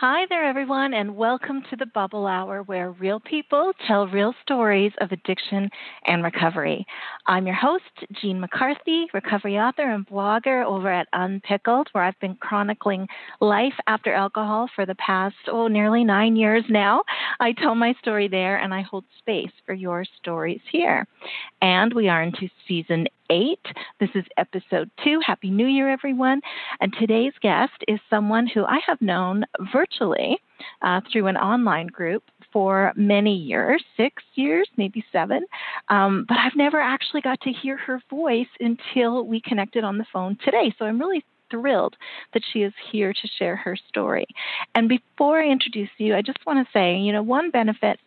Hi there, everyone, and welcome to the Bubble Hour, where real people tell real stories of addiction and recovery. I'm your host, Jean McCarthy, recovery author and blogger over at Unpickled, where I've been chronicling life after alcohol for the past, oh, nearly nine years now. I tell my story there, and I hold space for your stories here. And we are into season eight. This is episode two. Happy New Year, everyone. And today's guest is someone who I have known virtually uh, through an online group for many years six years, maybe seven. Um, but I've never actually got to hear her voice until we connected on the phone today. So I'm really thrilled that she is here to share her story. And before I introduce you, I just want to say, you know, one benefit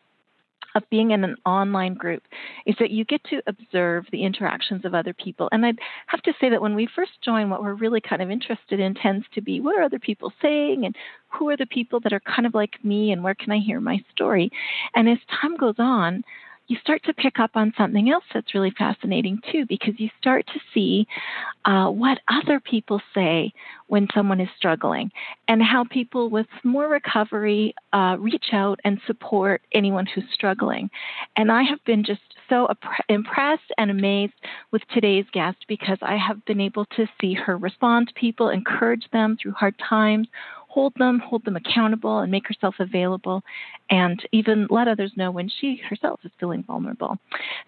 of being in an online group is that you get to observe the interactions of other people. And I'd have to say that when we first join, what we're really kind of interested in tends to be what are other people saying and who are the people that are kind of like me and where can I hear my story. And as time goes on, you start to pick up on something else that's really fascinating too, because you start to see uh, what other people say when someone is struggling and how people with more recovery uh, reach out and support anyone who's struggling. And I have been just so impressed and amazed with today's guest because I have been able to see her respond to people, encourage them through hard times, hold them, hold them accountable, and make herself available, and even let others know when she herself is feeling vulnerable.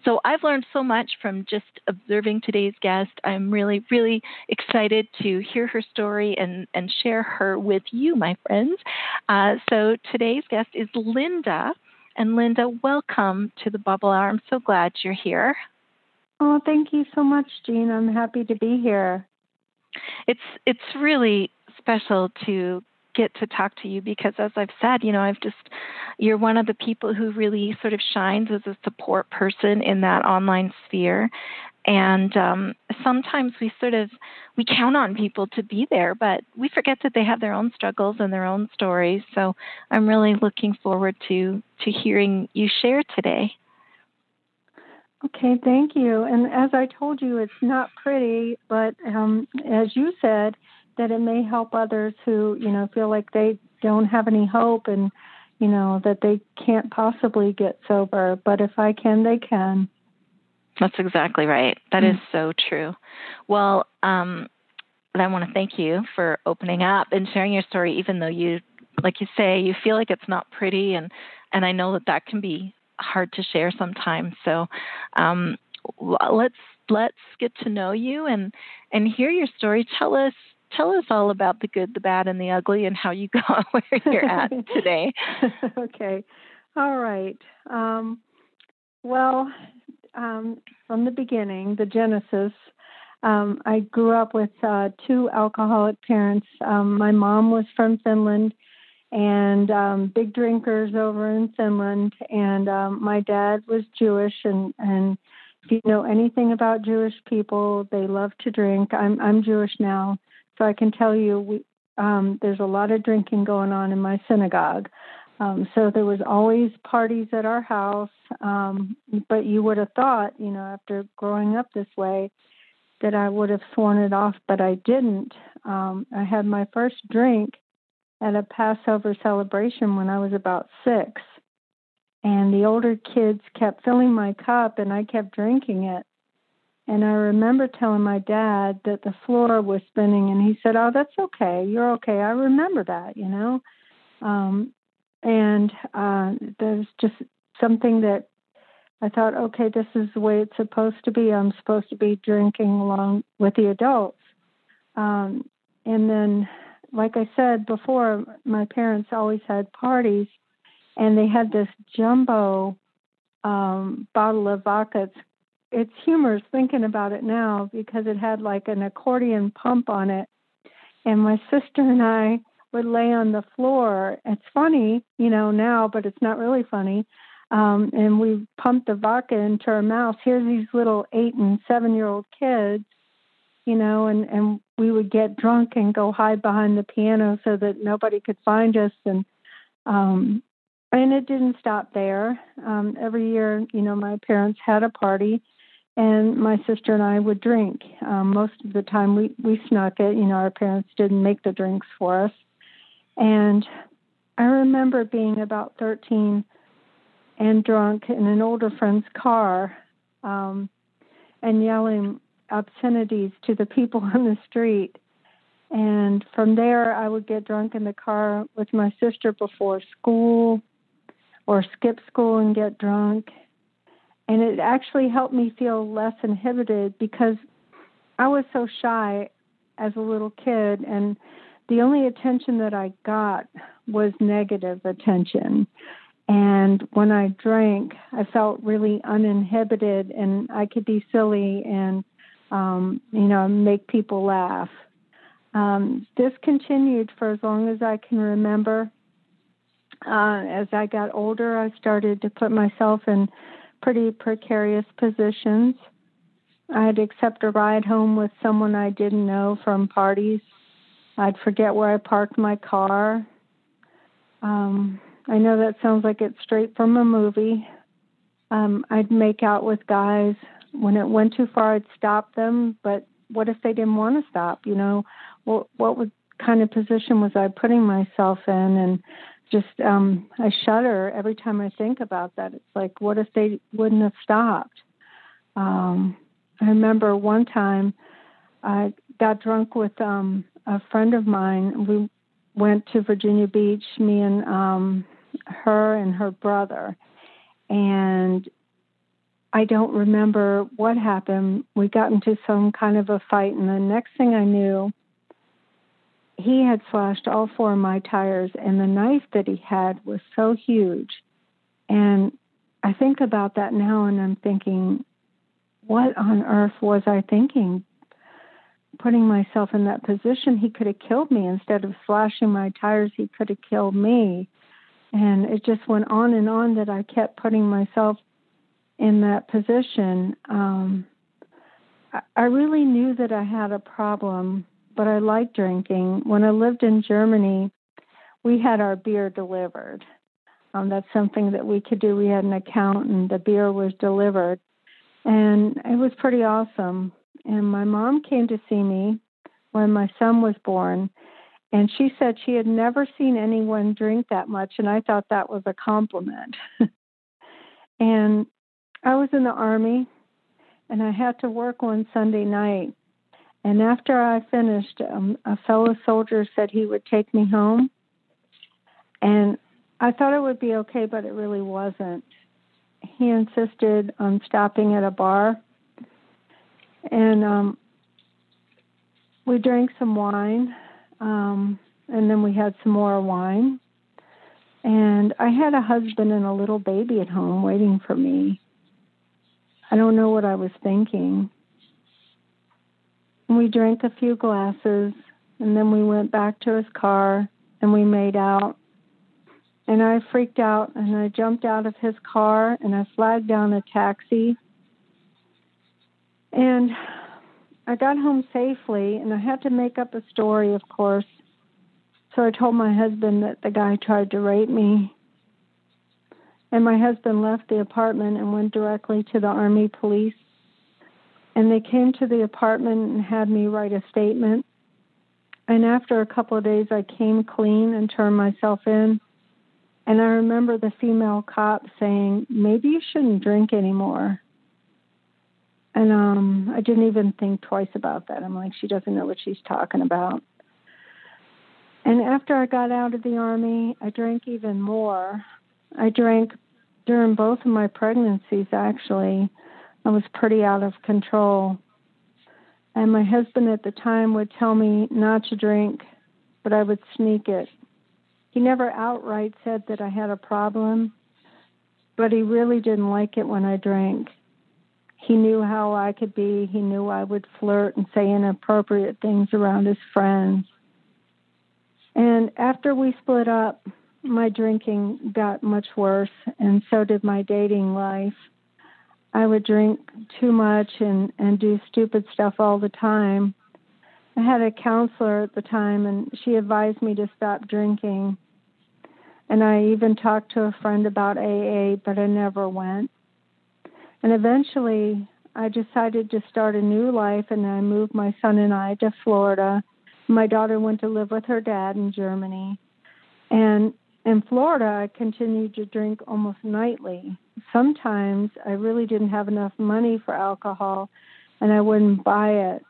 So I've learned so much from just observing today's guest. I'm really, really excited to hear her story and, and share her with you, my friends. Uh, so today's guest is Linda. And Linda, welcome to the Bubble Hour. I'm so glad you're here. Oh, thank you so much, Jean. I'm happy to be here. It's it's really special to get to talk to you because as I've said, you know, I've just you're one of the people who really sort of shines as a support person in that online sphere. And um, sometimes we sort of we count on people to be there, but we forget that they have their own struggles and their own stories. So I'm really looking forward to to hearing you share today. Okay, thank you. And as I told you, it's not pretty, but um, as you said, that it may help others who you know feel like they don't have any hope and you know that they can't possibly get sober but if i can they can. That's exactly right. That mm. is so true. Well um i want to thank you for opening up and sharing your story even though you like you say you feel like it's not pretty and and i know that that can be hard to share sometimes. So um let's let's get to know you and and hear your story. Tell us tell us all about the good, the bad, and the ugly, and how you got where you're at today. okay, all right. Um, well, um, from the beginning, the genesis. Um, I grew up with uh, two alcoholic parents. Um, my mom was from Finland, and um, big drinkers over in Finland. And um, my dad was Jewish, and and if you know anything about Jewish people, they love to drink. I'm I'm Jewish now, so I can tell you, we, um, there's a lot of drinking going on in my synagogue. Um, so there was always parties at our house. Um, but you would have thought, you know, after growing up this way, that I would have sworn it off, but I didn't. Um, I had my first drink at a Passover celebration when I was about six. And the older kids kept filling my cup, and I kept drinking it. And I remember telling my dad that the floor was spinning, and he said, "Oh, that's okay. You're okay. I remember that, you know." Um, and uh, there's just something that I thought, okay, this is the way it's supposed to be. I'm supposed to be drinking along with the adults. Um, and then, like I said before, my parents always had parties, and they had this jumbo um, bottle of vodka. It's it's humorous thinking about it now because it had like an accordion pump on it. And my sister and I would lay on the floor. It's funny, you know, now, but it's not really funny. Um, and we pumped the vodka into our mouths. Here's these little eight and seven year old kids, you know, and, and we would get drunk and go hide behind the piano so that nobody could find us. And, um, and it didn't stop there. Um, every year, you know, my parents had a party and my sister and I would drink. Um, most of the time, we we snuck it. You know, our parents didn't make the drinks for us. And I remember being about 13 and drunk in an older friend's car, um, and yelling obscenities to the people on the street. And from there, I would get drunk in the car with my sister before school, or skip school and get drunk and it actually helped me feel less inhibited because I was so shy as a little kid and the only attention that I got was negative attention. And when I drank, I felt really uninhibited and I could be silly and, um, you know, make people laugh. Um, this continued for as long as I can remember. Uh, as I got older, I started to put myself in pretty precarious positions. I'd accept a ride home with someone I didn't know from parties. I'd forget where I parked my car. Um, I know that sounds like it's straight from a movie. Um, I'd make out with guys. When it went too far, I'd stop them. But what if they didn't want to stop? You know, what what would, kind of position was I putting myself in? And just um I shudder every time I think about that. It's like what if they wouldn't have stopped? Um I remember one time I got drunk with um a friend of mine. We went to Virginia Beach, me and um her and her brother. And I don't remember what happened. We got into some kind of a fight and the next thing I knew he had slashed all four of my tires, and the knife that he had was so huge. And I think about that now, and I'm thinking, what on earth was I thinking? Putting myself in that position, he could have killed me. Instead of slashing my tires, he could have killed me. And it just went on and on that I kept putting myself in that position. Um, I, really knew that I had a problem but I like drinking. When I lived in Germany, we had our beer delivered. Um, that's something that we could do. We had an account, and the beer was delivered, and it was pretty awesome. And my mom came to see me when my son was born, and she said she had never seen anyone drink that much, and I thought that was a compliment. and I was in the army, and I had to work one Sunday night, and after I finished, um, a fellow soldier said he would take me home. And I thought it would be okay, but it really wasn't. He insisted on stopping at a bar. And um, we drank some wine. Um, and then we had some more wine. And I had a husband and a little baby at home waiting for me. I don't know what I was thinking. We drank a few glasses, and then we went back to his car and we made out. And I freaked out and I jumped out of his car and I flagged down a taxi. And I got home safely and I had to make up a story, of course. So I told my husband that the guy tried to rape me. And my husband left the apartment and went directly to the Army police and they came to the apartment and had me write a statement. And after a couple of days, I came clean and turned myself in. And I remember the female cop saying, maybe you shouldn't drink anymore. And um, I didn't even think twice about that. I'm like, she doesn't know what she's talking about. And after I got out of the army, I drank even more. I drank during both of my pregnancies, actually. I was pretty out of control. And my husband at the time would tell me not to drink, but I would sneak it. He never outright said that I had a problem, but he really didn't like it when I drank. He knew how I could be. He knew I would flirt and say inappropriate things around his friends. And after we split up, my drinking got much worse, and so did my dating life. I would drink too much and, and do stupid stuff all the time. I had a counselor at the time, and she advised me to stop drinking. And I even talked to a friend about AA, but I never went. And eventually, I decided to start a new life, and I moved my son and I to Florida. My daughter went to live with her dad in Germany. And in Florida, I continued to drink almost nightly. Sometimes I really didn't have enough money for alcohol, and I wouldn't buy it.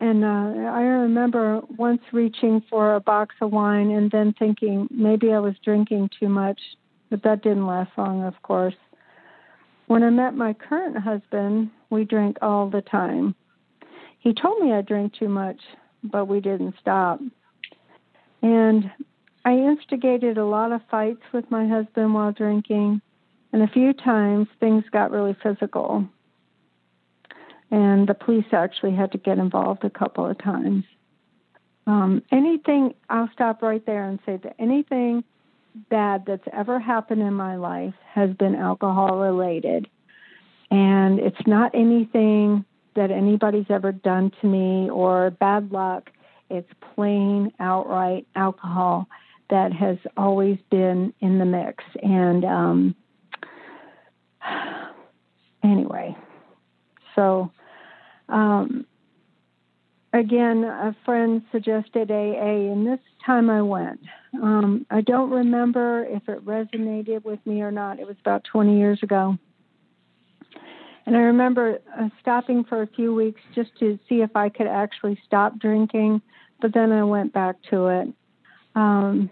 And uh, I remember once reaching for a box of wine and then thinking maybe I was drinking too much, but that didn't last long, of course. When I met my current husband, we drank all the time. He told me I drank too much, but we didn't stop. And I instigated a lot of fights with my husband while drinking, and a few times things got really physical. And the police actually had to get involved a couple of times. Um, anything, I'll stop right there and say that anything bad that's ever happened in my life has been alcohol related. And it's not anything that anybody's ever done to me or bad luck. It's plain outright alcohol that has always been in the mix. And um, anyway, so um, again, a friend suggested AA, and this time I went. Um, I don't remember if it resonated with me or not. It was about 20 years ago. And I remember uh, stopping for a few weeks just to see if I could actually stop drinking, but then I went back to it. Um,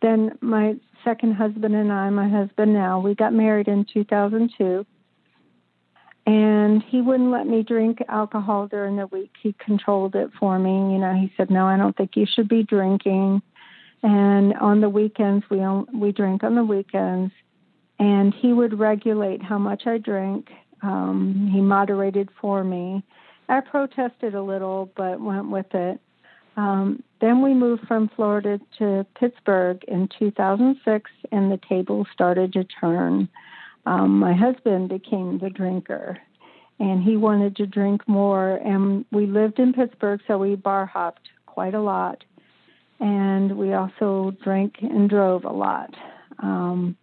then my second husband and I, my husband now, we got married in 2002 and he wouldn't let me drink alcohol during the week. He controlled it for me. You know, he said, "No, I don't think you should be drinking." And on the weekends, we we drink on the weekends, and he would regulate how much I drank. Um, he moderated for me. I protested a little, but went with it. Um, then we moved from Florida to Pittsburgh in 2006, and the tables started to turn. Um, my husband became the drinker and he wanted to drink more and we lived in pittsburgh so we bar hopped quite a lot and we also drank and drove a lot. Um,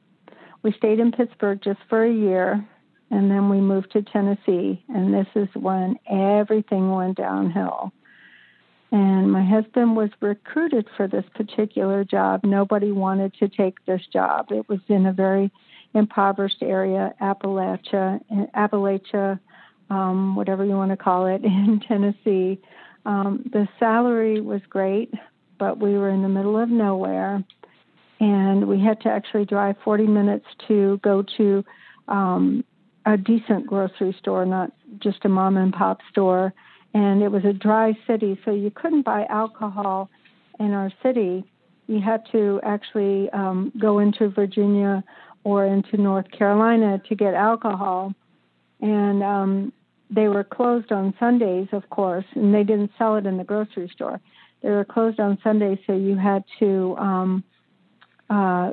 we stayed in pittsburgh just for a year and then we moved to tennessee and this is when everything went downhill and my husband was recruited for this particular job nobody wanted to take this job it was in a very impoverished area, Appalachia, Appalachia, um, whatever you want to call it, in Tennessee. Um, the salary was great, but we were in the middle of nowhere, and we had to actually drive 40 minutes to go to um, a decent grocery store, not just a mom and pop store. And it was a dry city, so you couldn't buy alcohol in our city. You had to actually um, go into Virginia or into North Carolina to get alcohol. And um, they were closed on Sundays, of course, and they didn't sell it in the grocery store. They were closed on Sundays, so you had to um, uh,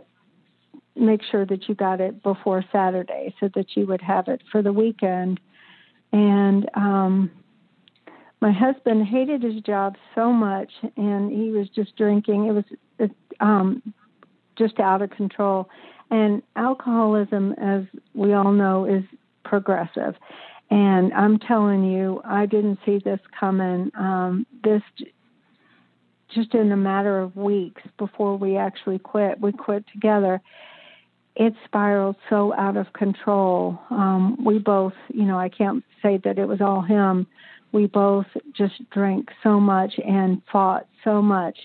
make sure that you got it before Saturday so that you would have it for the weekend. And um, my husband hated his job so much, and he was just drinking. It was um, just out of control. And alcoholism, as we all know, is progressive. And I'm telling you, I didn't see this coming. Um, this just in a matter of weeks before we actually quit, we quit together. It spiraled so out of control. Um, we both, you know, I can't say that it was all him. We both just drank so much and fought so much.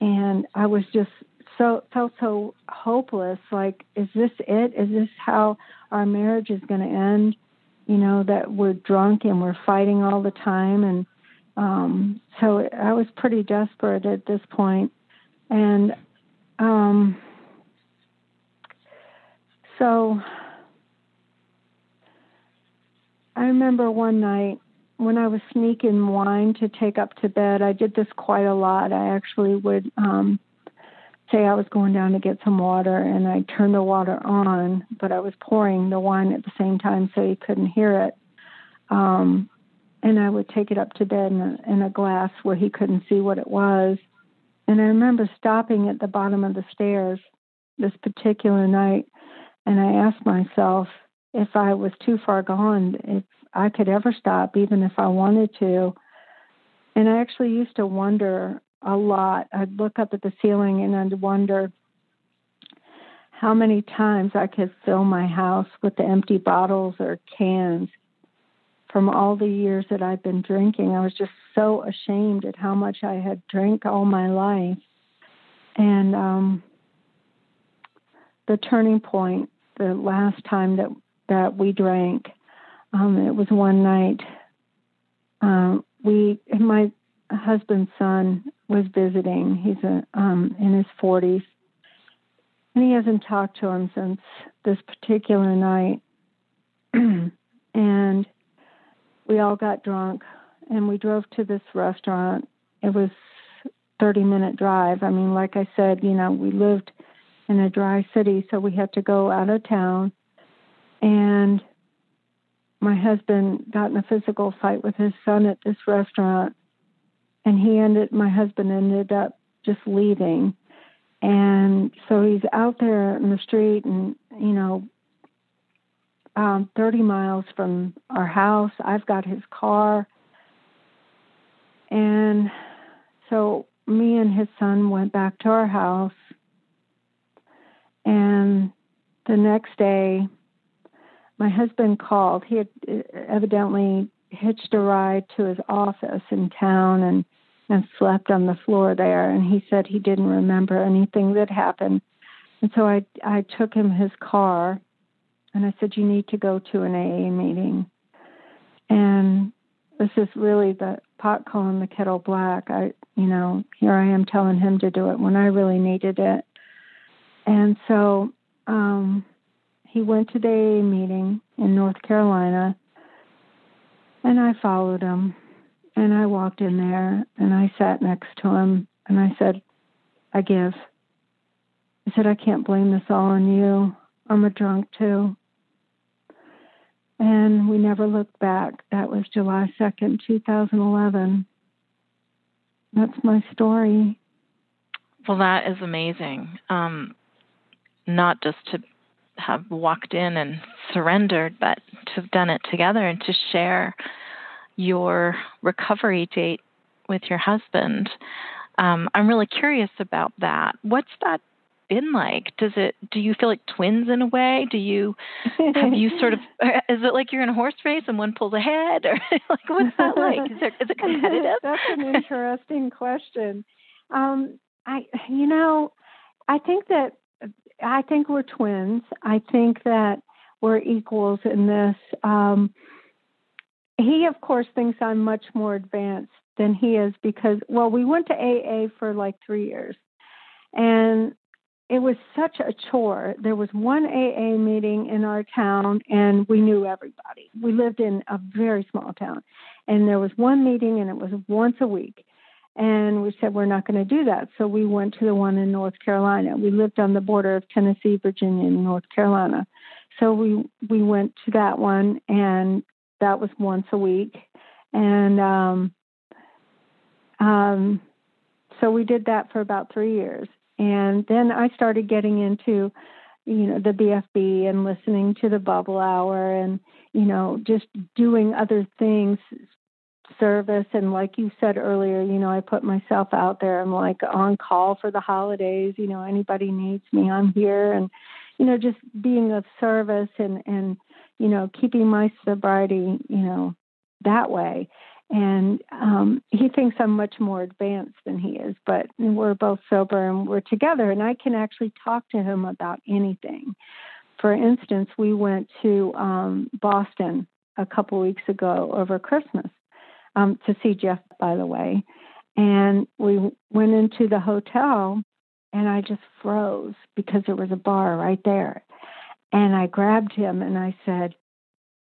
And I was just so felt so hopeless. Like, is this it? Is this how our marriage is going to end? You know that we're drunk and we're fighting all the time, and um, so I was pretty desperate at this point, and um, so I remember one night when I was sneaking wine to take up to bed, I did this quite a lot. I actually would um say I was going down to get some water and I turned the water on, but I was pouring the wine at the same time so he couldn't hear it. Um and I would take it up to bed in a, in a glass where he couldn't see what it was. And I remember stopping at the bottom of the stairs this particular night and I asked myself if I was too far gone, if I could ever stop, even if I wanted to. And I actually used to wonder a lot. I'd look up at the ceiling and I'd wonder how many times I could fill my house with the empty bottles or cans from all the years that I've been drinking. I was just so ashamed at how much I had drank all my life. And um the turning point, the last time that that we drank, um, it was one night. Um, we my husband's son was visiting. He's a um, in his forties, and he hasn't talked to him since this particular night. and we all got drunk, and we drove to this restaurant. It was 30 minute drive. I mean, like I said, you know, we lived in a dry city, so we had to go out of town. And my husband got in a physical fight with his son at this restaurant and he ended my husband ended up just leaving. And so he's out there in the street and you know um 30 miles from our house. I've got his car. And so me and his son went back to our house. And the next day my husband called. He had uh, evidently hitched a ride to his office in town and and slept on the floor there and he said he didn't remember anything that happened. And so I I took him his car and I said you need to go to an AA meeting. And this is really the pot calling the kettle black. I you know, here I am telling him to do it when I really needed it. And so um he went to the AA meeting in North Carolina, and I followed him. And I walked in there and I sat next to him and I said, I give. I said, I can't blame this all on you. I'm a drunk too. And we never looked back. That was July 2nd, 2011. That's my story. Well, that is amazing. Um, not just to have walked in and surrendered, but to have done it together and to share your recovery date with your husband. Um, I'm really curious about that. What's that been like? Does it? Do you feel like twins in a way? Do you have you sort of? Is it like you're in a horse race and one pulls ahead, or like what's that like? Is, there, is it competitive? That's an interesting question. Um, I, you know, I think that I think we're twins. I think that we're equals in this. Um, he, of course, thinks I'm much more advanced than he is because, well, we went to AA for like three years. And it was such a chore. There was one AA meeting in our town, and we knew everybody. We lived in a very small town, and there was one meeting, and it was once a week. And we said, we're not going to do that. So we went to the one in North Carolina. We lived on the border of Tennessee, Virginia, and North Carolina. So we, we went to that one, and that was once a week. And um, um, so we did that for about three years. And then I started getting into, you know, the BFB and listening to the bubble hour and, you know, just doing other things service. And like you said earlier you know i put myself out there. I'm like on call for the holidays. You know anybody needs me i'm here. And you know just being of service and and you know keeping my sobriety you know that way. And um he thinks i'm much more advanced than he is but we're both sober and we're together. And i can actually talk to him about anything. For instance we went to um boston a couple weeks ago over christmas um, to see Jeff, by the way. And we went into the hotel, and I just froze because there was a bar right there. And I grabbed him and I said,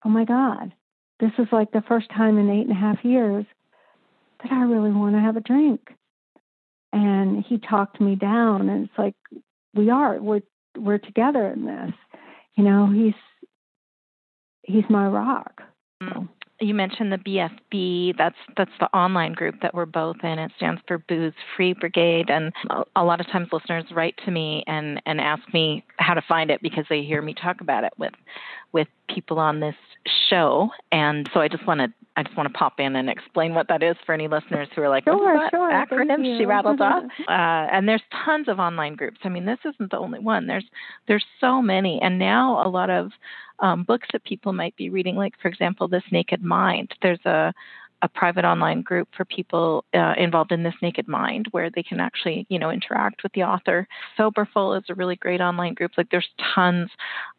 Oh my God, this is like the first time in eight and a half years that I really want to have a drink. And he talked me down, and it's like, we are, we're, we're together in this. You know, he's, he's my rock. Mm you mentioned the BFB. That's that's the online group that we're both in. It stands for Booze Free Brigade, and a lot of times listeners write to me and and ask me how to find it because they hear me talk about it with with people on this show. And so I just want to I just want to pop in and explain what that is for any listeners who are like, sure, that sure, acronym she rattled off? Uh, and there's tons of online groups. I mean, this isn't the only one. There's there's so many, and now a lot of um, books that people might be reading, like for example, This Naked Mind. There's a a private online group for people uh, involved in this naked mind where they can actually you know interact with the author. Soberful is a really great online group. Like there's tons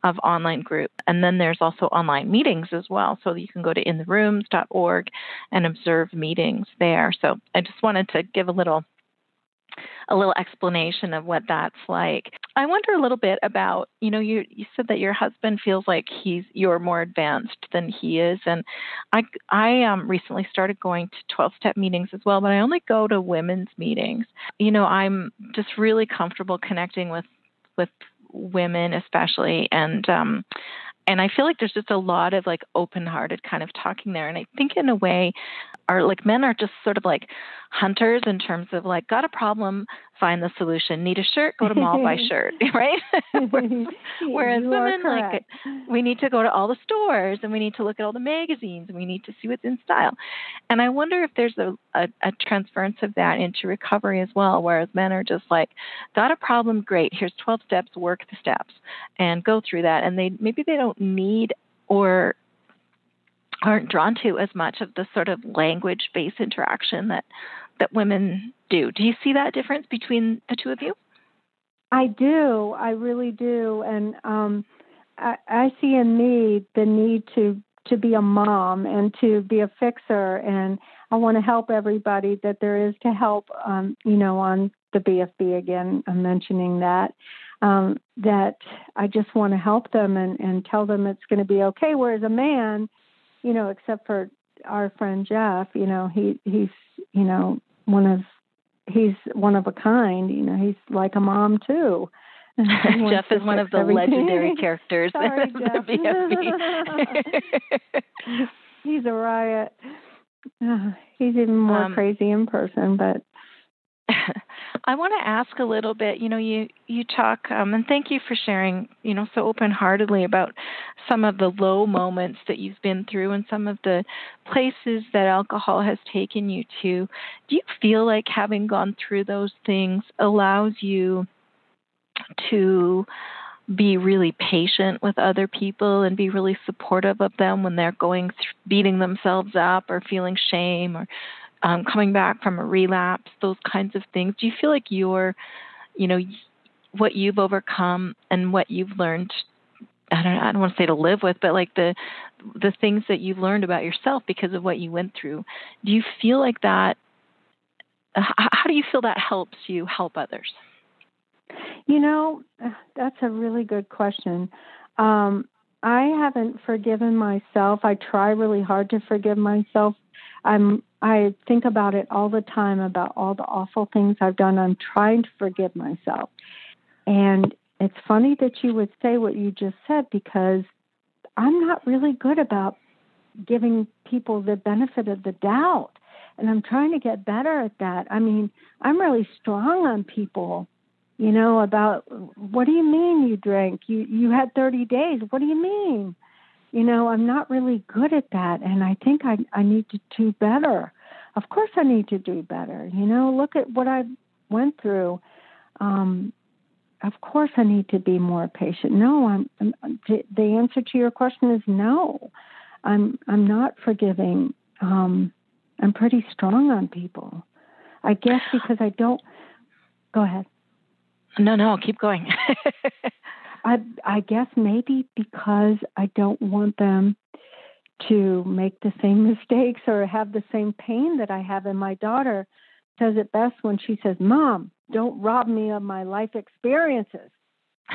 of online groups and then there's also online meetings as well. So you can go to intherooms.org and observe meetings there. So i just wanted to give a little a little explanation of what that's like. I wonder a little bit about, you know, you you said that your husband feels like he's you're more advanced than he is, and I I um, recently started going to 12 step meetings as well, but I only go to women's meetings. You know, I'm just really comfortable connecting with with women especially and um and I feel like there's just a lot of like open-hearted kind of talking there. And I think in a way, are like men are just sort of like hunters in terms of like got a problem, find the solution. Need a shirt, go to mall buy shirt, right? Whereas women like we need to go to all the stores and we need to look at all the magazines and we need to see what's in style. And I wonder if there's a, a, a transference of that into recovery as well, whereas men are just like got a problem, great. Here's 12 steps, work the steps, and go through that. And they maybe they don't need or aren't drawn to as much of the sort of language based interaction that that women do. Do you see that difference between the two of you? I do. I really do. And um, I, I see in me the need to to be a mom and to be a fixer and I want to help everybody that there is to help um, you know on the BFB again I'm mentioning that um, that I just want to help them and, and tell them it's going to be okay whereas a man you know except for our friend Jeff you know he he's you know one of he's one of a kind. You know, he's like a mom too. Jeff is one of the everything. legendary characters Sorry, in the BFB. he's a riot. Uh, he's even more um, crazy in person, but I want to ask a little bit. You know, you you talk, um, and thank you for sharing. You know, so open heartedly about some of the low moments that you've been through and some of the places that alcohol has taken you to. Do you feel like having gone through those things allows you to be really patient with other people and be really supportive of them when they're going through beating themselves up or feeling shame or um, coming back from a relapse, those kinds of things. Do you feel like you're, you know, what you've overcome and what you've learned? I don't, I don't want to say to live with, but like the the things that you've learned about yourself because of what you went through. Do you feel like that? How do you feel that helps you help others? You know, that's a really good question. Um, I haven't forgiven myself. I try really hard to forgive myself. I'm I think about it all the time about all the awful things I've done. I'm trying to forgive myself. And it's funny that you would say what you just said because I'm not really good about giving people the benefit of the doubt. And I'm trying to get better at that. I mean, I'm really strong on people, you know, about what do you mean you drank? You you had 30 days. What do you mean? You know, I'm not really good at that, and I think I I need to do better. Of course, I need to do better. You know, look at what I went through. Um, of course, I need to be more patient. No, I'm, I'm. The answer to your question is no. I'm I'm not forgiving. Um, I'm pretty strong on people. I guess because I don't. Go ahead. No, no, keep going. I I guess maybe because I don't want them to make the same mistakes or have the same pain that I have. And my daughter says it best when she says, "Mom, don't rob me of my life experiences."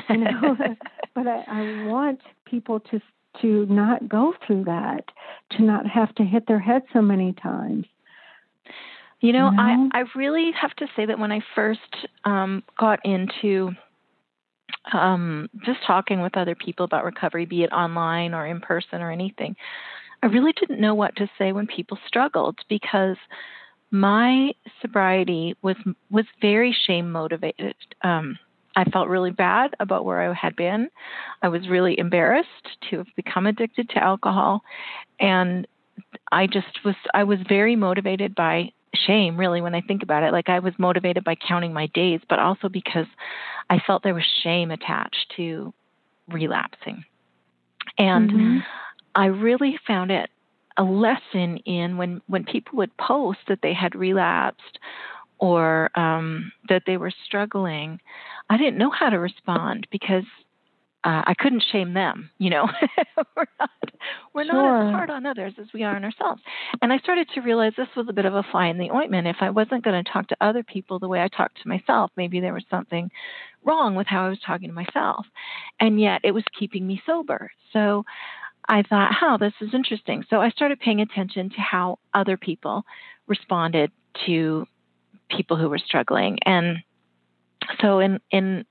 You know, but I, I want people to to not go through that, to not have to hit their head so many times. You know, you know? I I really have to say that when I first um, got into um, just talking with other people about recovery, be it online or in person or anything, I really didn't know what to say when people struggled because my sobriety was was very shame motivated. Um, I felt really bad about where I had been. I was really embarrassed to have become addicted to alcohol, and I just was I was very motivated by shame really when I think about it. Like I was motivated by counting my days, but also because I felt there was shame attached to relapsing. And mm-hmm. I really found it a lesson in when when people would post that they had relapsed or um, that they were struggling, I didn't know how to respond because uh, I couldn't shame them. You know, we're not we're sure. not as hard on others as we are on ourselves. And I started to realize this was a bit of a fly in the ointment. If I wasn't going to talk to other people the way I talked to myself, maybe there was something wrong with how I was talking to myself, and yet it was keeping me sober. So I thought, "How oh, this is interesting." So I started paying attention to how other people responded to people who were struggling, and so in in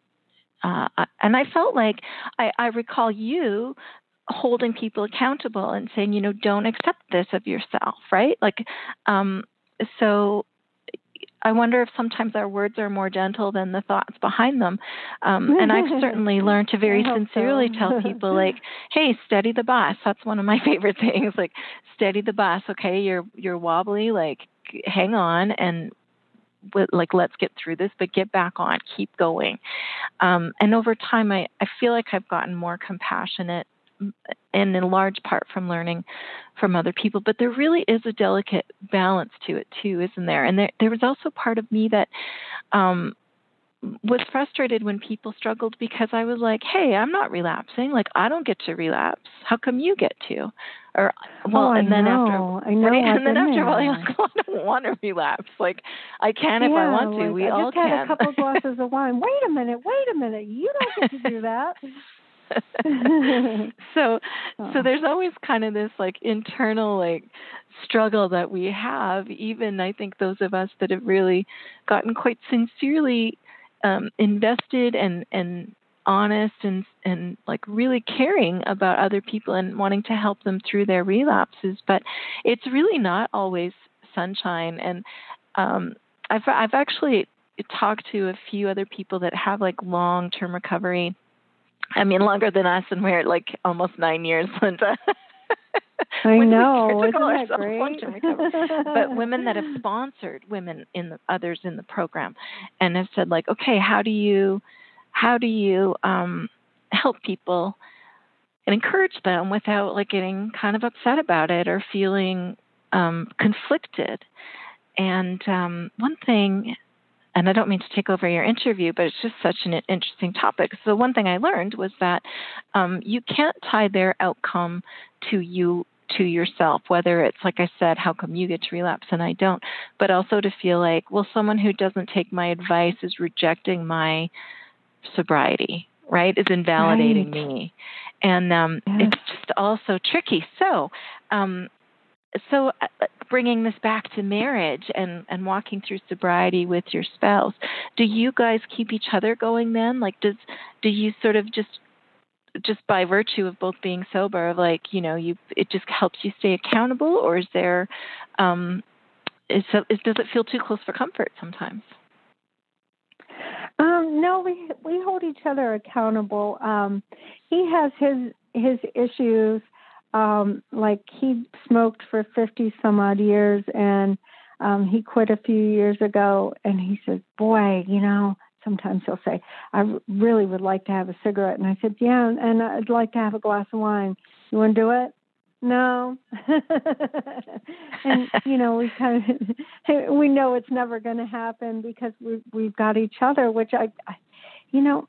uh, and I felt like I, I recall you holding people accountable and saying, you know, don't accept this of yourself, right? Like, um, so I wonder if sometimes our words are more gentle than the thoughts behind them. Um, and I've certainly learned to very sincerely so. tell people, like, "Hey, steady the bus." That's one of my favorite things. Like, steady the bus. Okay, you're you're wobbly. Like, hang on and like let's get through this but get back on keep going. Um, and over time I, I feel like i've gotten more compassionate and in large part from learning from other people but there really is a delicate balance to it too isn't there? And there, there was also part of me that um, was frustrated when people struggled because I was like, "Hey, I'm not relapsing. Like, I don't get to relapse. How come you get to?" Or well, oh, and then know. after, I know, right? and then after a while, you're like, well, I don't want to relapse. Like, I can yeah, if I want to. Like, we I all just had a couple glasses of wine. Wait a minute. Wait a minute. You don't get to do that. so so oh. there's always kind of this like internal like struggle that we have even i think those of us that have really gotten quite sincerely um, invested and and honest and and like really caring about other people and wanting to help them through their relapses. But it's really not always sunshine. And um i've i've actually talked to a few other people that have like long term recovery. I mean longer than us and we're like almost nine years linda I know, isn't that great? but women that have sponsored women in the, others in the program, and have said like, okay, how do you, how do you um, help people and encourage them without like getting kind of upset about it or feeling um, conflicted? And um, one thing and I don't mean to take over your interview, but it's just such an interesting topic. So, one thing I learned was that um, you can't tie their outcome to you to yourself, whether it's like I said, how come you get to relapse and I don't, but also to feel like, well, someone who doesn't take my advice is rejecting my sobriety, right? Is invalidating right. me. And um, yes. it's just also tricky. So, um, so uh, bringing this back to marriage and and walking through sobriety with your spouse do you guys keep each other going then? Like does do you sort of just just by virtue of both being sober like you know you it just helps you stay accountable or is there um is, is does it feel too close for comfort sometimes? Um no we we hold each other accountable. Um he has his his issues um like he smoked for 50 some odd years and um he quit a few years ago and he says boy you know sometimes he'll say i really would like to have a cigarette and i said yeah and i'd like to have a glass of wine. You want to do it? No. And you know we kind of we know it's never going to happen because we we've got each other which I, I you know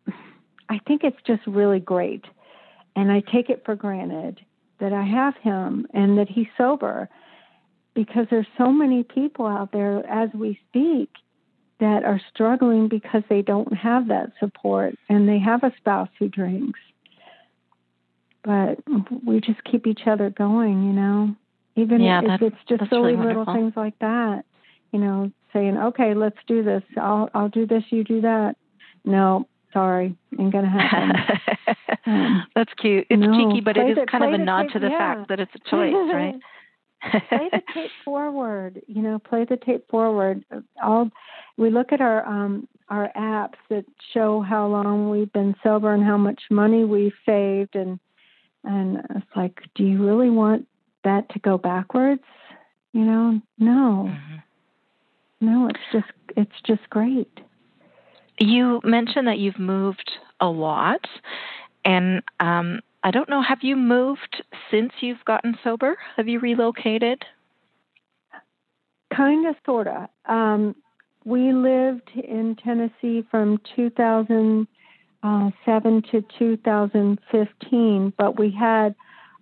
i think it's just really great. And i take it for granted that I have him and that he's sober because there's so many people out there as we speak that are struggling because they don't have that support and they have a spouse who drinks. but we just keep each other going, you know. Even yeah, if it's just silly really little things like that, you know, saying, "Okay, let's do this. I'll I'll do this. You do that." No, sorry, ain't gonna happen. That's cute. It's no, cheeky, but it is the, kind of a nod tape, to the yeah. fact that it's a choice, right? play the tape forward. You know, play the tape forward. All we look at our um our apps that show how long we've been sober and how much money we've saved, and and it's like, do you really want that to go backwards? You know, no, Mm-hmm. no. It's just it's just great. You mentioned that you've moved a lot, and um, I don't know. Have you moved since you've gotten sober? Have you relocated? Kind of, sort of. Um, we lived in Tennessee from 2007 to 2015, but we had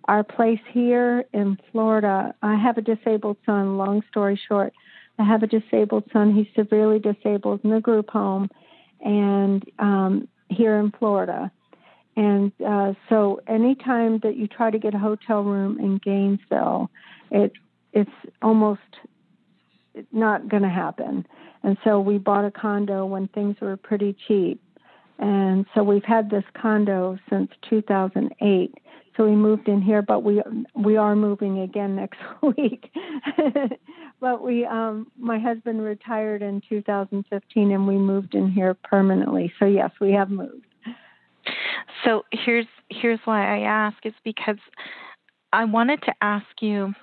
our place here in Florida. I have a disabled son, long story short. I have a disabled son. He's severely disabled in a group home and um, here in Florida. And uh, so anytime that you try to get a hotel room in Gainesville, it it's almost not going to happen. And so we bought a condo when things were pretty cheap. And so we've had this condo since 2008. So we moved in here, but we we are moving again next week. but we um my husband retired in 2015 and we moved in here permanently. So yes, we have moved. So here's here's why I ask is because I wanted to ask you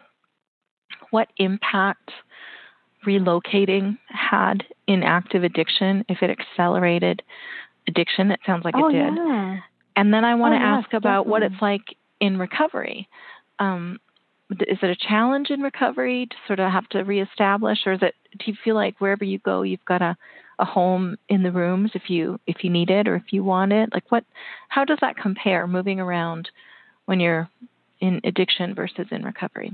what impact relocating had in active addiction, if it accelerated addiction. It sounds like oh, it did. Yeah. And then I want Oh, to yes, ask about what it's like in recovery. Um, is it a challenge in recovery to sort of have to reestablish, or is it? Do you feel like wherever you go, you've got a, a home in the rooms if you if you need it or if you want it? Like what? How does that compare moving around when you're in addiction versus in recovery?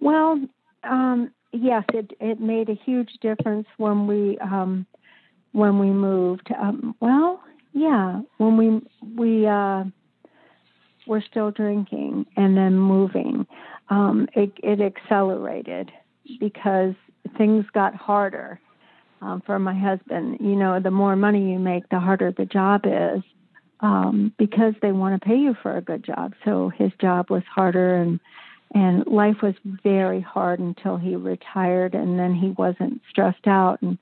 Well, um, yes, it it made a huge difference when we um, when we moved. Um, well, yeah, when we we uh, were still drinking and then moving, um, it it accelerated because things got harder um, for my husband. You know, the more money you make, the harder the job is. Um, because they want to pay you for a good job. So his job was harder and and life was very hard until he retired and then he wasn't stressed out and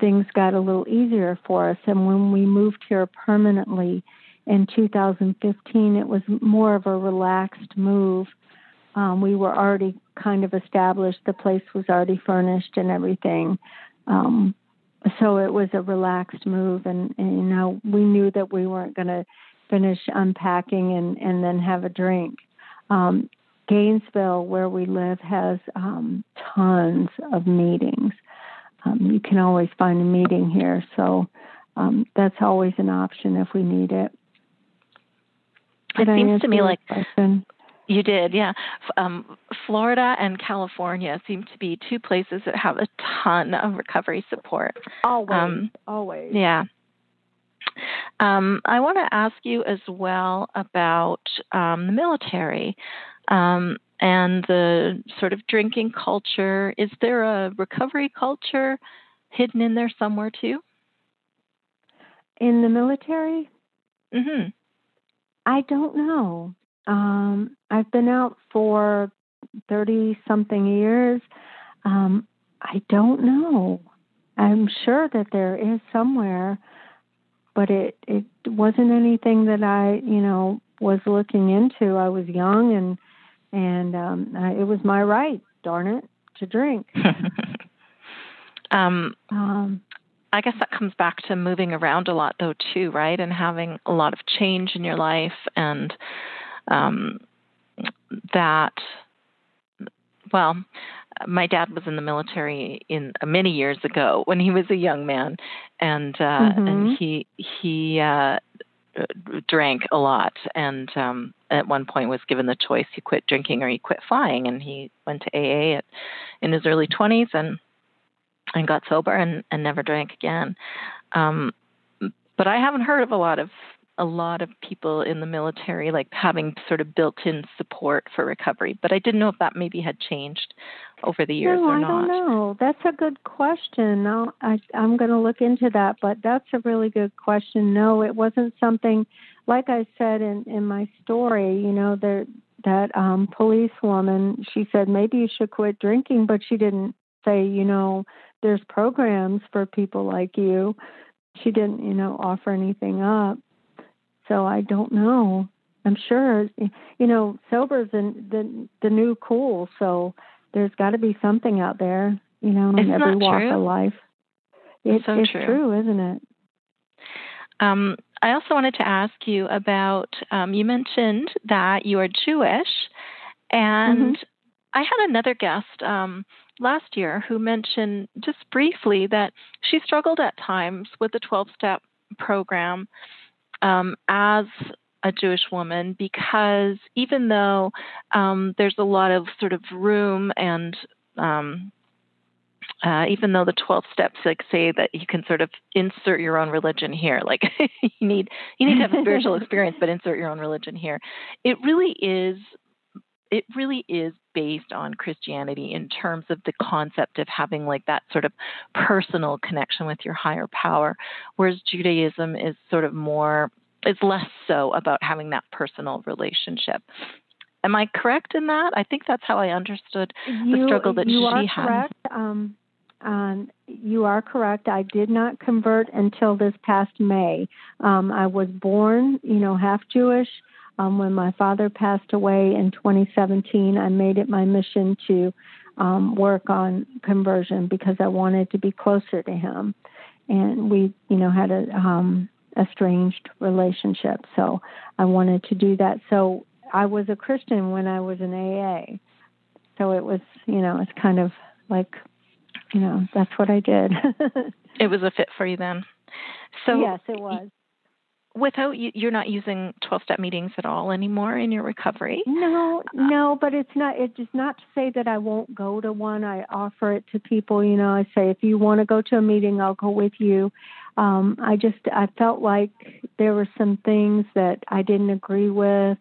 things got a little easier for us and when we moved here permanently in 2015 it was more of a relaxed move um, we were already kind of established the place was already furnished and everything um, so it was a relaxed move and, and you know we knew that we weren't going to finish unpacking and and then have a drink um, Gainesville, where we live, has um, tons of meetings. Um, you can always find a meeting here, so um, that's always an option if we need it. It Did I seems to me like question? You did, yeah. Um, Florida and California seem to be two places that have a ton of recovery support. always, um, always. Yeah. Um, I want to ask you as well about um, the military um, and the sort of drinking culture. Is there a recovery culture hidden in there somewhere too? In the military, Mm-hmm. I don't know. Um, I've been out for thirty something years. Um, I don't know. I'm sure that there is somewhere, but it it wasn't anything that I you know was looking into. I was young and and um, I, it was my right, darn it, to drink. um, Um, I guess that comes back to moving around a lot, though, too, right? And having a lot of change in your life, and um, that. Well, my dad was in the military in uh, many years ago when he was a young man, and uh, Mhm. and he he uh, drank a lot, and um, at one point was given the choice: he quit drinking or he quit flying, and he went to AA at, in his early twenties, and and got sober and, and never drank again. Um, but I haven't heard of a lot of a lot of people in the military like having sort of built-in support for recovery, but I didn't know if that maybe had changed over the years no, or I not. I don't know. That's a good question. I'll, I, I'm going to look into that, but that's a really good question. No, it wasn't something like I said in in my story. You know, there that um policewoman. She said maybe you should quit drinking, but she didn't say, you know, there's programs for people like you. She didn't, you know, offer anything up. So I don't know. I'm sure, you know, sober's the the, the new cool. So there's got to be something out there, you know, in every walk true? of life. It, so it's true. true, isn't it? Um, I also wanted to ask you about um, you mentioned that you are Jewish, and Mm-hmm. I had another guest um, last year who mentioned just briefly that she struggled at times with the 12 step program um, as a Jewish woman because even though um, there's a lot of sort of room and um, uh, even though the 12 steps like say that you can sort of insert your own religion here like you need you need to have a spiritual experience but insert your own religion here it really is it really is based on Christianity in terms of the concept of having like that sort of personal connection with your higher power whereas Judaism is sort of more is less so about having that personal relationship Am I correct in that? I think that's how I understood the struggle that you she are had. correct. Um, um, you are correct. I did not convert until this past May. Um, I was born, you know, half Jewish. Um, when my father passed away in 2017, I made it my mission to um, work on conversion because I wanted to be closer to him. And we, you know, had a um, estranged relationship, so I wanted to do that. So I was a Christian when I was in AA. So it was, you know, it's kind of like, you know, that's what I did. it was a fit for you then. So yes, it was. Without you, you're not using 12 step meetings at all anymore in your recovery? No, no, but it's not, it's just not to say that I won't go to one. I offer it to people, you know, I say, if you want to go to a meeting, I'll go with you. Um, I just, I felt like there were some things that I didn't agree with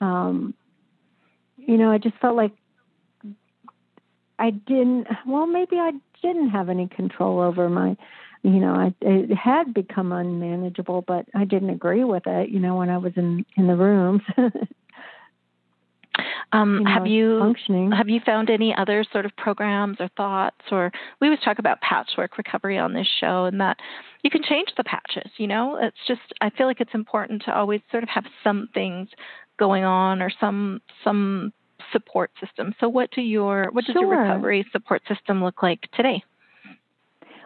um, you know, I just felt like I didn't. Well, maybe I didn't have any control over my. You know, I, it had become unmanageable, but I didn't agree with it. You know, when I was in in the rooms. Um, you know, have you functioning. have you found any other sort of programs or thoughts or we always talk about patchwork recovery on this show and that you can change the patches you know it's just i feel like it's important to always sort of have some things going on or some some support system so what do your what does sure. your recovery support system look like today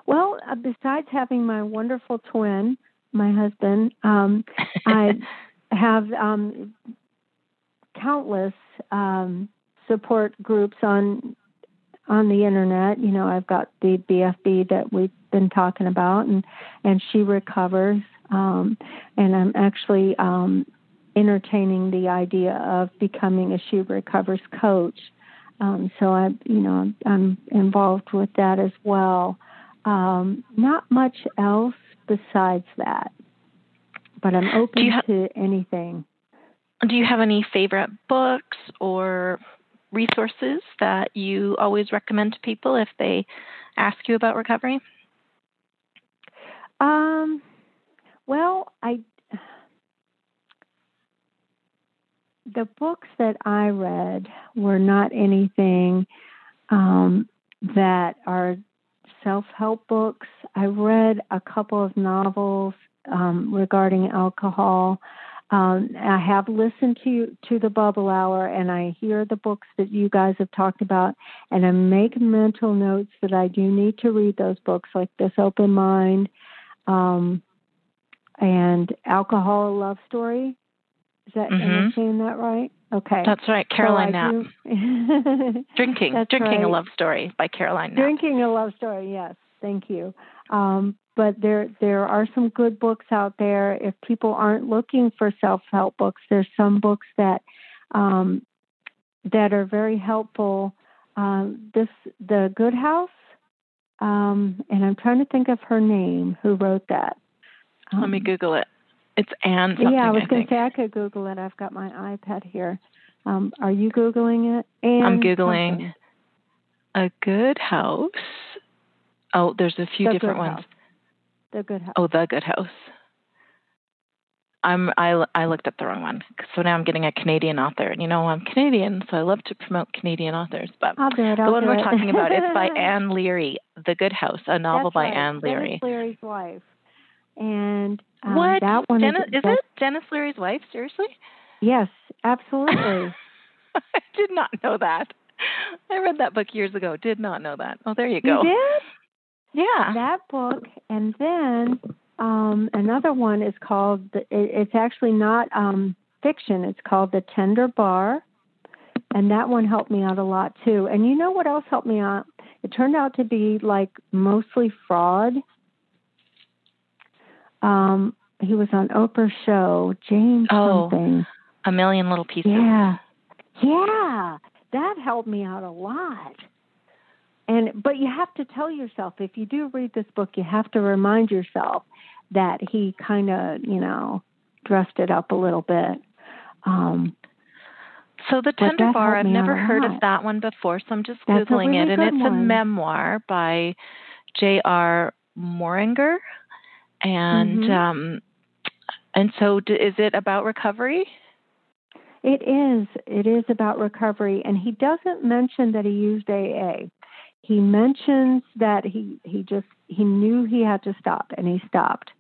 well uh, besides having my wonderful twin my husband um i have um countless um, support groups on on the internet. You know, I've got the BFB that we've been talking about, and and she recovers. Um, and I'm actually um, entertaining the idea of becoming a She Recovers coach. Um, so I, you know, I'm involved with that as well. Um, not much else besides that, but I'm open ha- to anything. Do you have any favorite books or resources that you always recommend to people if they ask you about recovery? Um, well, I the books that I read were not anything um, that are self-help books. I read a couple of novels um, regarding alcohol. Um, I have listened to to the Bubble Hour, and I hear the books that you guys have talked about, and I make mental notes that I do need to read those books, like This Open Mind, um, and Alcohol a Love Story. Is that am I saying that right? Okay, That's right, Caroline so Knapp. Drinking, That's drinking a love story by Caroline Knapp. Drinking a love story, yes. Thank you. Um, but there there are some good books out there. If people aren't looking for self help books, there's some books that um, that are very helpful. Um, this the Good House, um, and I'm trying to think of her name who wrote that. Let me Um, Google it. It's Anne. Yeah, I was going to say I could Google it. I've got my iPad here. Um, are you googling it? Anne I'm googling something. a good house. Oh, there's a few The different ones. House. The Good House. Oh, the good house. I'm I I looked up the wrong one. So now I'm getting a Canadian author. And you know, I'm Canadian, so I love to promote Canadian authors, but it. The one we're it. talking about is by Anne Leary, The Good House, a novel That's by right. Anne Leary. Leary's wife. And um, what? that one Denis, is, is it Denis Leary's wife? Seriously? Yes, absolutely. I did not know that. I read that book years ago. Did not know that. Oh, there you go. You did? Yeah. that book and then um another one is called the- it, it's actually not um fiction it's called the tender bar and that one helped me out a lot too and you know what else helped me out it turned out to be like mostly fraud um he was on oprah's show james Oh. something a million little pieces. yeah yeah that helped me out a lot and but you have to tell yourself if you do read this book you have to remind yourself that he kind of you know dressed it up a little bit um So the Tender Bar, I've never heard of that one before, so I'm just That's googling it, and it's a memoir by J.R. Moehringer, and Mhm. um, and so d- is it about recovery? it is. It is about recovery. And he doesn't mention that he used aa he mentions that he he just he knew he had to stop and he stopped.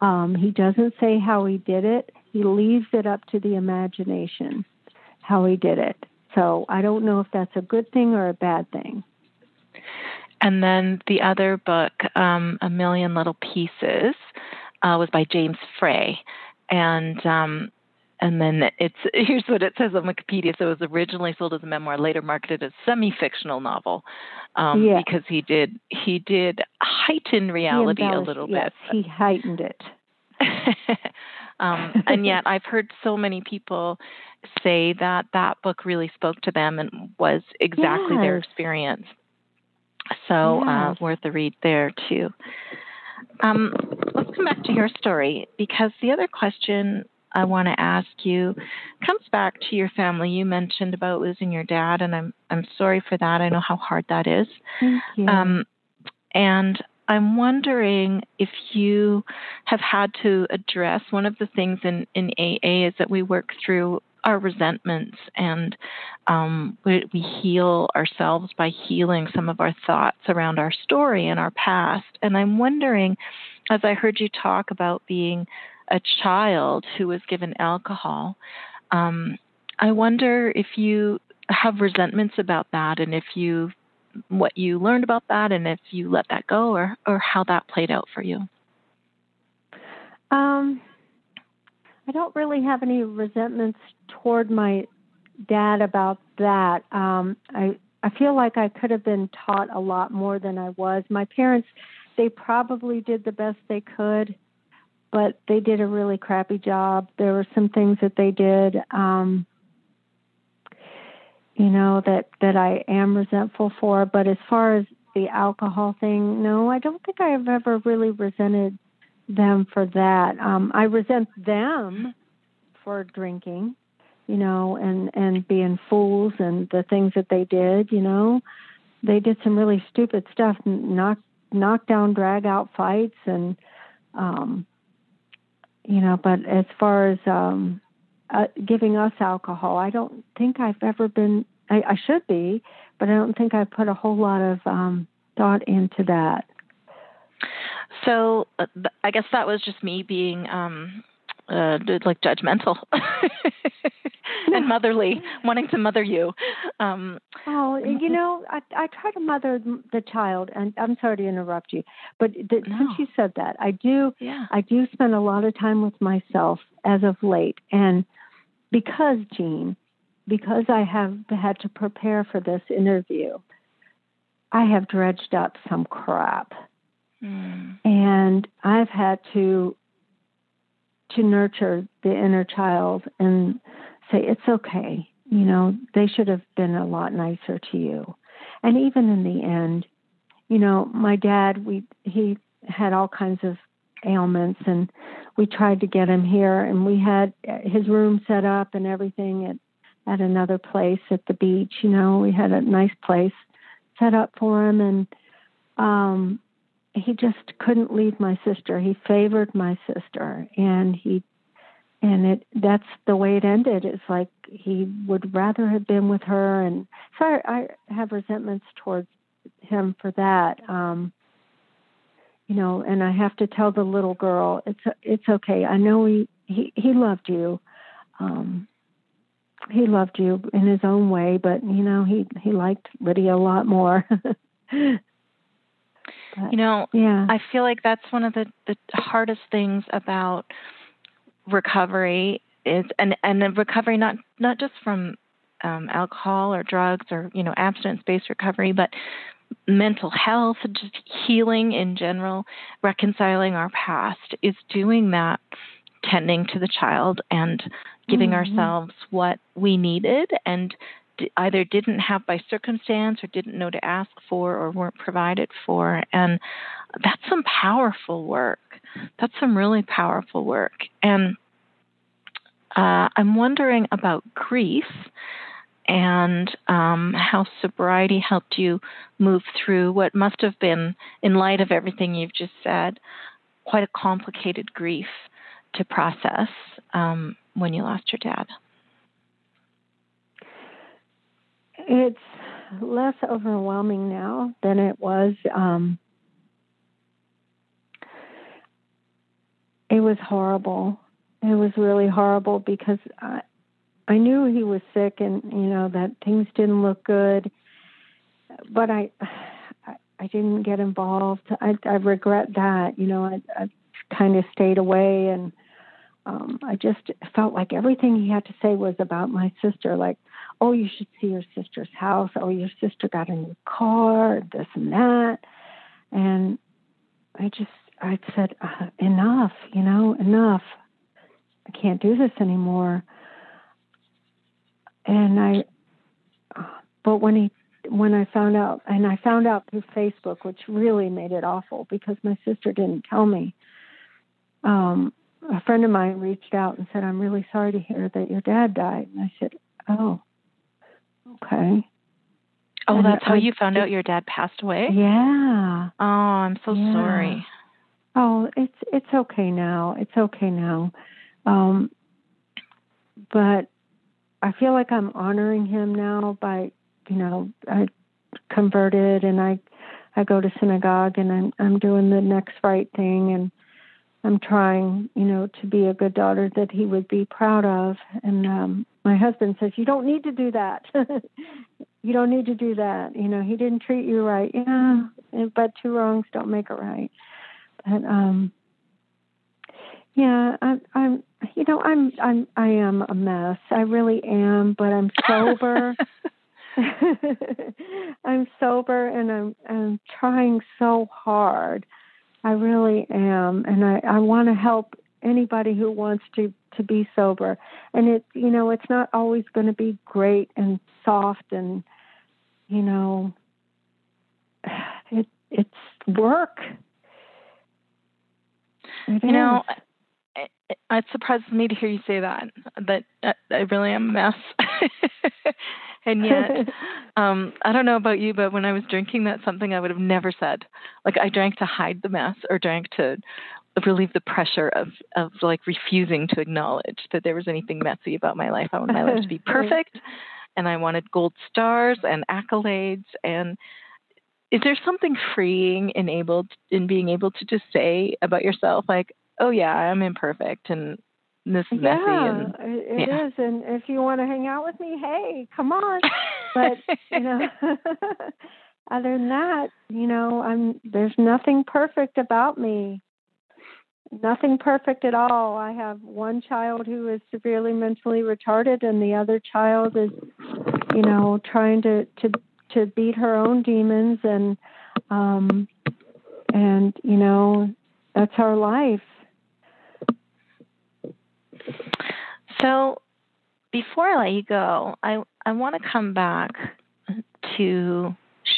Um he doesn't say how he did it. He leaves it up to the imagination how he did it. So i don't know if that's a good thing or a bad thing And then the other book, um, A Million Little Pieces, uh, was by James Frey, and um, and then it's here's what it says on Wikipedia. So it was originally sold as a memoir, later marketed as semi-fictional novel, um, Yeah. because he did he did heighten reality a little yes, bit. he heightened it um, and yet I've heard so many people say that that book really spoke to them and was exactly their experience. So uh, worth a read there too. Um, let's come back to your story because the other question I want to ask you comes back to your family. You mentioned about losing your dad, and I'm I'm sorry for that. I know how hard that is. Um, and I'm wondering if you have had to address one of the things in, in AA is that we work through our resentments and um, we, we heal ourselves by healing some of our thoughts around our story and our past. And I'm wondering, as I heard you talk about being a child who was given alcohol, um, I wonder if you have resentments about that and if you what you learned about that and if you let that go or or how that played out for you. Um, I don't really have any resentments toward my dad about that. Um, I I feel like I could have been taught a lot more than I was. My parents, they probably did the best they could, but they did a really crappy job. There were some things that they did, um, you know, that that I am resentful for. But as far as the alcohol thing, no, I don't think I've ever really resented them for that. Um, I resent them for drinking, you know, and and being fools and the things that they did. You know, they did some really stupid stuff, knock knock down, drag out fights, and um, you know. But as far as um, uh, giving us alcohol, I don't think I've ever been. I, I should be, but I don't think I put a whole lot of um, thought into that. So uh, th- I guess that was just me being um uh like judgmental and motherly, wanting to mother you. Um Oh, you know, I I try to mother the child, and I'm sorry to interrupt you, but the, No. since you said that, I do yeah. I do spend a lot of time with myself as of late, and because Jean, because I have had to prepare for this interview, I have dredged up some crap, Mm. and I've had to to nurture the inner child and say it's okay. You know, they should have been a lot nicer to you. And even in the end, you know, my dad, we he had all kinds of ailments and we tried to get him here and we had his room set up and everything at at another place at the beach you know we had a nice place set up for him and um he just couldn't leave my sister. He favored my sister and he and it that's the way it ended. It's like he would rather have been with her and so i, I have resentments towards him for that um you know and i have to tell the little girl it's it's okay. I know he he he loved you. Um he loved you in his own way but you know he he liked lydia a lot more you know yeah i feel like that's one of the the hardest things about recovery is and and recovery not not just from um, alcohol or drugs or you know abstinence based recovery but mental health, just healing in general, reconciling our past is doing that, tending to the child and giving mm-hmm. ourselves what we needed and either didn't have by circumstance or didn't know to ask for or weren't provided for. And that's some powerful work. That's some really powerful work. And uh, I'm wondering about grief and um, how sobriety helped you move through what must have been, in light of everything you've just said, quite a complicated grief to process um, when you lost your dad. It's less overwhelming now than it was. Um, it was horrible. It was really horrible because I, I knew he was sick and you know that things didn't look good, but I I, I didn't get involved. I I regret that. You know, I, I kind of stayed away and um I just felt like everything he had to say was about my sister like oh you should see your sister's house oh your sister got a new car this and that and I just I said uh, enough you know enough I can't do this anymore and I, but when he, when I found out, and I found out through Facebook, which really made it awful because my sister didn't tell me. Um, a friend of mine reached out and said, "I'm really sorry to hear that your dad died." And I said, "Oh, okay." Oh, and that's how you found out your dad passed away? Yeah. Oh, I'm so yeah. sorry. Oh, it's it's okay now. It's okay now. Um but I feel like I'm honoring him now by, you know, I converted and I I go to synagogue and I'm I'm doing the next right thing and I'm trying, you know, to be a good daughter that he would be proud of. And um my husband says, You don't need to do that. you don't need to do that. You know, he didn't treat you right. Yeah, but two wrongs don't make it right. But um yeah, I'm I'm you know, I'm I'm I am a mess. I really am, but I'm sober. I'm sober and I'm I'm trying so hard. I really am and I I want to help anybody who wants to to be sober. And it you know, it's not always going to be great and soft and you know it it's work. It you is. know, it it surprises me to hear you say that that I really am a mess. and yet, um, I don't know about you, but when I was drinking, that's something I would have never said. Like I drank to hide the mess, or drank to relieve the pressure of of like refusing to acknowledge that there was anything messy about my life. I wanted my life to be perfect, and I wanted gold stars and accolades. And is there something freeing in able in being able to just say about yourself, like oh yeah, I'm imperfect and this is yeah, messy and it yeah. is. and if you want to hang out with me hey come on but you know other than that you know i'm there's nothing perfect about me nothing perfect at all i have one child who is severely mentally retarded and the other child is you know trying to to to beat her own demons and um and you know that's our life so before I let you go, I, I want to come back to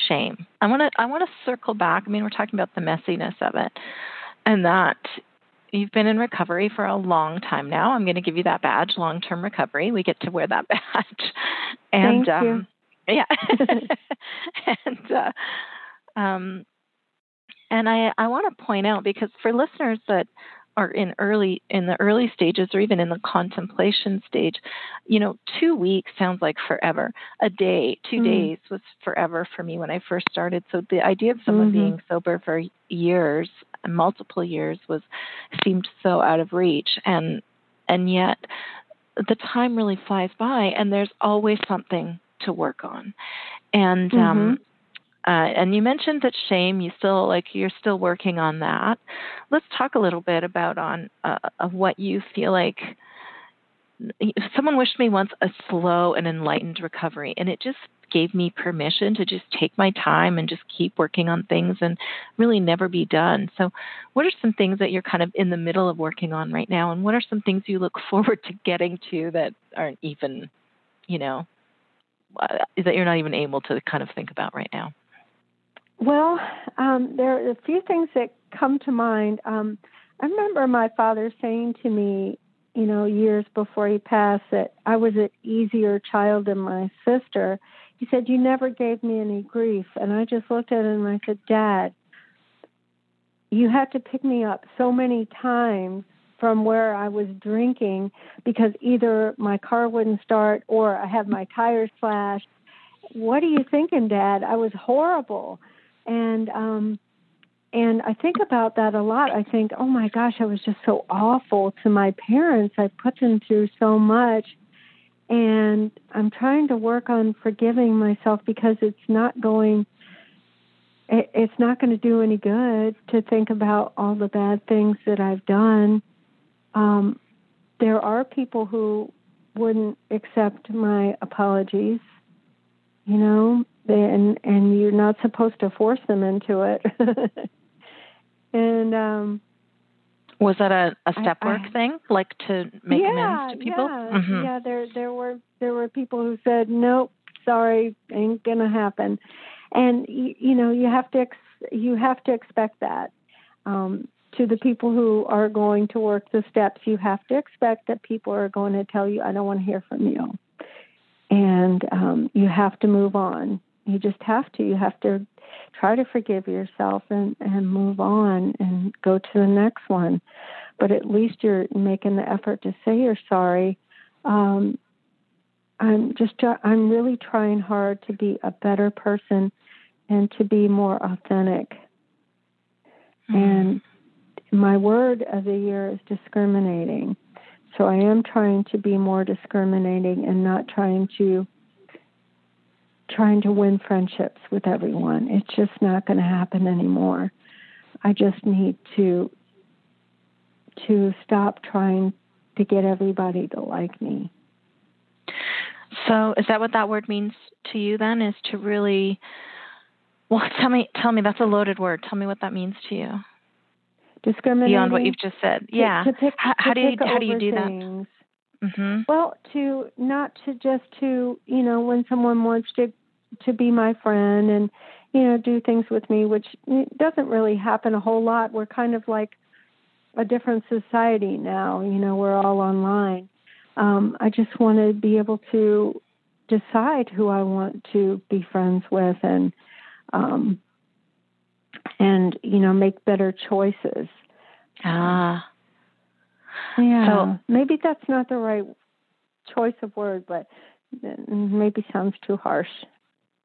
shame. I want to I want to circle back. I mean, we're talking about the messiness of it, and that you've been in recovery for a long time now. I'm going to give you that badge, long term recovery. We get to wear that badge. And Thank um, you. yeah. and uh, um, and I I want to point out because for listeners that are in early in the early stages or even in the contemplation stage you know 2 weeks sounds like forever a day 2 mm. days was forever for me when i first started so the idea of someone mm-hmm. being sober for years multiple years was seemed so out of reach and and yet the time really flies by and there's always something to work on and um, mm-hmm. um uh, and you mentioned that shame. You still like you're still working on that. Let's talk a little bit about on uh, of what you feel like. Someone wished me once a slow and enlightened recovery, and it just gave me permission to just take my time and just keep working on things and really never be done. So, what are some things that you're kind of in the middle of working on right now, and what are some things you look forward to getting to that aren't even, you know, uh, that you're not even able to kind of think about right now? Well, um, there are a few things that come to mind. Um, I remember my father saying to me, you know, years before he passed, that I was an easier child than my sister. He said, You never gave me any grief. And I just looked at him and I said, Dad, you had to pick me up so many times from where I was drinking because either my car wouldn't start or I had my tires slashed. What are you thinking, Dad? I was horrible and um and I think about that a lot. I think, oh my gosh, I was just so awful to my parents. I put them through so much. And I'm trying to work on forgiving myself because it's not going it's not going to do any good to think about all the bad things that I've done. Um, there are people who wouldn't accept my apologies, you know, and and you're not supposed to force them into it. and um was that a, a step work I, thing, like to make yeah, amends to people? Yeah, mm-hmm. yeah. There there were there were people who said, "Nope, sorry, ain't gonna happen," and you, you know you have to ex- you have to expect that. Um, to the people who are going to work the steps, you have to expect that people are going to tell you, "I don't want to hear from you," and um, you have to move on you just have to you have to try to forgive yourself and and move on and go to the next one. But at least you're making the effort to say you're sorry. Um i'm just i'm really trying hard to be a better person and to be more authentic. Mm-hmm. and my word of the year is discriminating. So i am trying to be more discriminating and not trying to trying to win friendships with everyone. It's just not going to happen anymore. I just need to to stop trying to get everybody to like me. So, is that what that word means to you then? Is to really well, tell me tell me that's a loaded word. Tell me what that means to you. Discriminating beyond what you've just said. To, yeah. To pick, how, how do you how do you do things. that? Mm-hmm. Well, to not to just to you know when someone wants to to be my friend and you know do things with me which doesn't really happen a whole lot. We're kind of like a different society now you know we're all online. Um i just want to be able to decide who i want to be friends with and um and you know make better choices. Ah yeah so maybe that's not the right choice of word but maybe sounds too harsh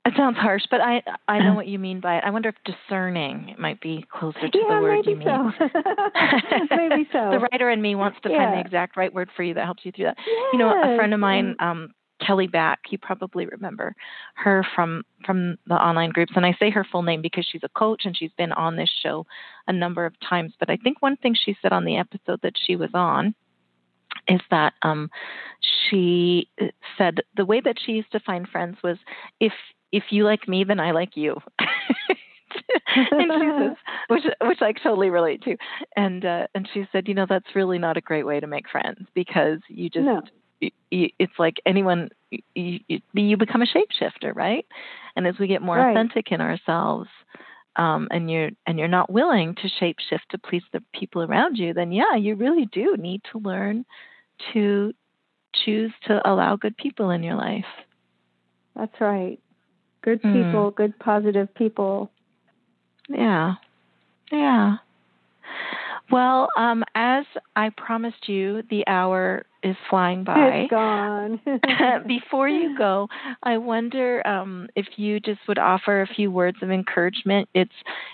it sounds harsh, but I I know what you mean by it. I wonder if discerning might be closer to yeah, the word maybe you mean. So. maybe so. the writer in me wants to yeah. find the exact right word for you that helps you through that. Yes. You know, a friend of mine, um, Kelly Back, you probably remember her from from the online groups, and I say her full name because she's a coach and she's been on this show a number of times. But I think one thing she said on the episode that she was on is that um, she said the way that she used to find friends was if if you like me, then I like you. and she says, which which I totally relate to. And uh, and she said, you know, that's really not a great way to make friends because you just no. It's like anyone you, you become a shapeshifter, right? And as we get more right. authentic in ourselves, um, and you're and you're not willing to shapeshift to please the people around you, then yeah, you really do need to learn to choose to allow good people in your life. That's right. Good hmm. people, mm. good positive people. Yeah. Yeah. Well, um, as I promised you, the hour is flying by. It's gone. Before you go, I wonder um, if you just would offer a few words of encouragement. It's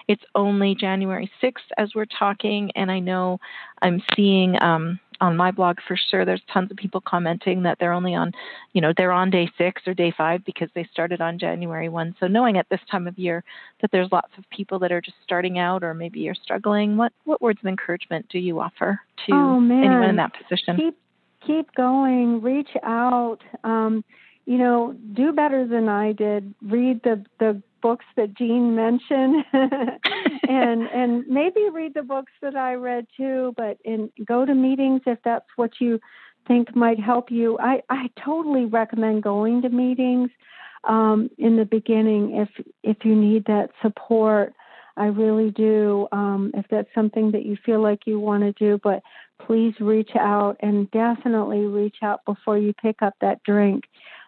it's only January sixth as we're talking, and I know I'm seeing um, on my blog for sure. There's tons of people commenting that they're only on you know they're on day six or day five because they started on january 1 so knowing at this time of year that there's lots of people that are just starting out or maybe you're struggling what what words of encouragement do you offer to oh, anyone in that position? Keep keep going. Reach out. Um, you know do better than i did read the the books that Jean mentioned, and and maybe read the books that I read too. But in go to meetings if that's what you think might help you. I I totally recommend going to meetings um, in the beginning if if you need that support. I really do. Um, if that's something that you feel like you want to do, but please reach out and definitely reach out before you pick up that drink.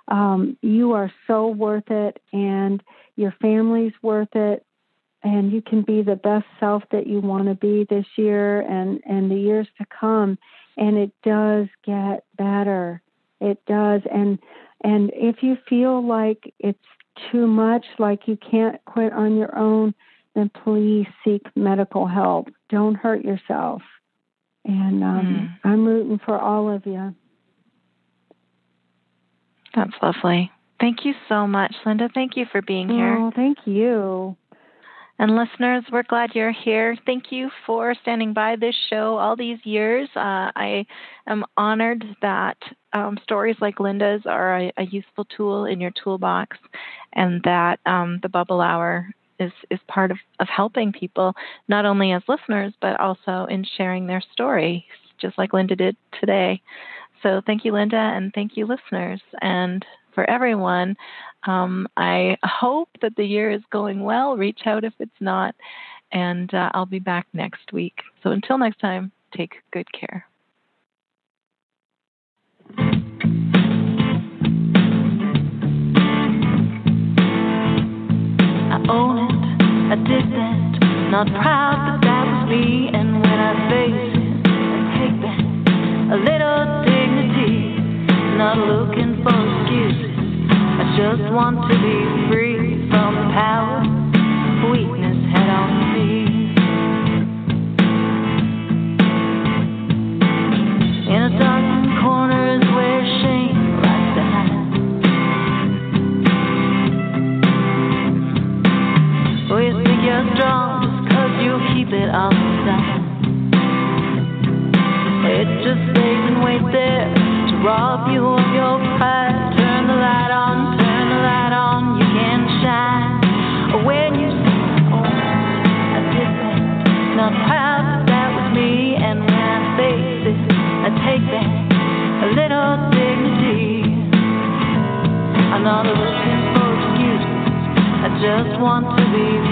Um, you are so worth it, and your family's worth it and you can be the best self that you want to be this year and and the years to come and it does get better. It does and and if you feel like it's too much like you can't quit on your own then please seek medical help. Don't hurt yourself. And um, mm. i'm rooting for all of you that's lovely Thank you so much, Linda. Thank you for being here. Oh, thank you. And listeners, we're glad you're here. Thank you for standing by this show all these years. Uh, I am honored that um, stories like Linda's are a, a, useful tool in your toolbox, and that um, the Bubble Hour is is part of, of helping people not only as listeners but also in sharing their stories, just like Linda did today. So thank you, Linda, and thank you, listeners. And for everyone. Um, I hope that the year is going well. Reach out if it's not, and uh, I'll be back next week. So until next time, take good care. I own it, I did that, not proud, but that was me. And when I face it, I take back a little not looking for excuses I just want to be free from power, weakness head on me. In a dark corner is where shame likes to hide. Oh, you think you're strong just cause you keep it on the side. It just stays and waits there rob you of your pride. Turn the light on. not shine. When you see own, I take back, not proud that that was me. And when I face it, I take back a little dignity. I'm not looking for excuses. I just want to be